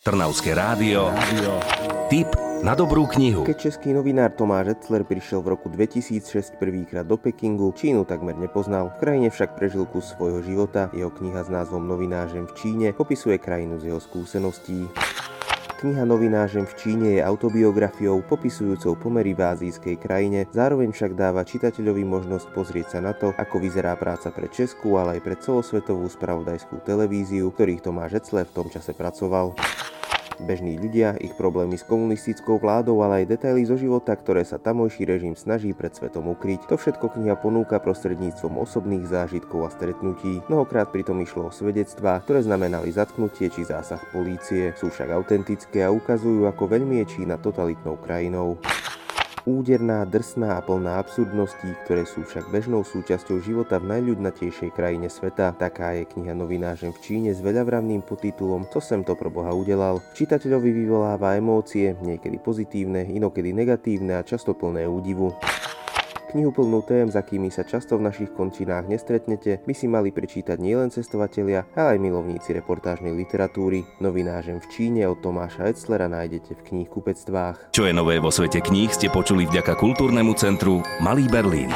Trnavské rádio. Tip na dobrú knihu. Keď český novinár Tomáš Etzler prišiel v roku 2006 prvýkrát do Pekingu, Čínu takmer nepoznal. V krajine však prežil kus svojho života. Jeho kniha s názvom Novinážem v Číne popisuje krajinu z jeho skúseností. Kniha Novinážem v Číne je autobiografiou popisujúcou pomery v azijskej krajine, zároveň však dáva čitateľovi možnosť pozrieť sa na to, ako vyzerá práca pre Česku, ale aj pre celosvetovú spravodajskú televíziu, ktorých Tomáš Etzler v tom čase pracoval. Bežní ľudia, ich problémy s komunistickou vládou, ale aj detaily zo života, ktoré sa tamojší režim snaží pred svetom ukryť. To všetko kniha ponúka prostredníctvom osobných zážitkov a stretnutí. Mnohokrát pritom išlo o svedectvá, ktoré znamenali zatknutie či zásah polície. Sú však autentické a ukazujú, ako veľmi je Čína totalitnou krajinou. Úderná, drsná a plná absurdností, ktoré sú však bežnou súčasťou života v najľudnatejšej krajine sveta. Taká je kniha Novinážem v Číne s veľavravným podtitulom Co sem to pro Boha udelal. Čitateľovi vyvoláva emócie, niekedy pozitívne, inokedy negatívne a často plné údivu. Knihu plnú tém, za kými sa často v našich končinách nestretnete, by si mali prečítať nielen cestovatelia, ale aj milovníci reportážnej literatúry. Novinážem v Číne od Tomáša Etzlera nájdete v kníh kupectvách. Čo je nové vo svete kníh ste počuli vďaka kultúrnemu centru Malý Berlín.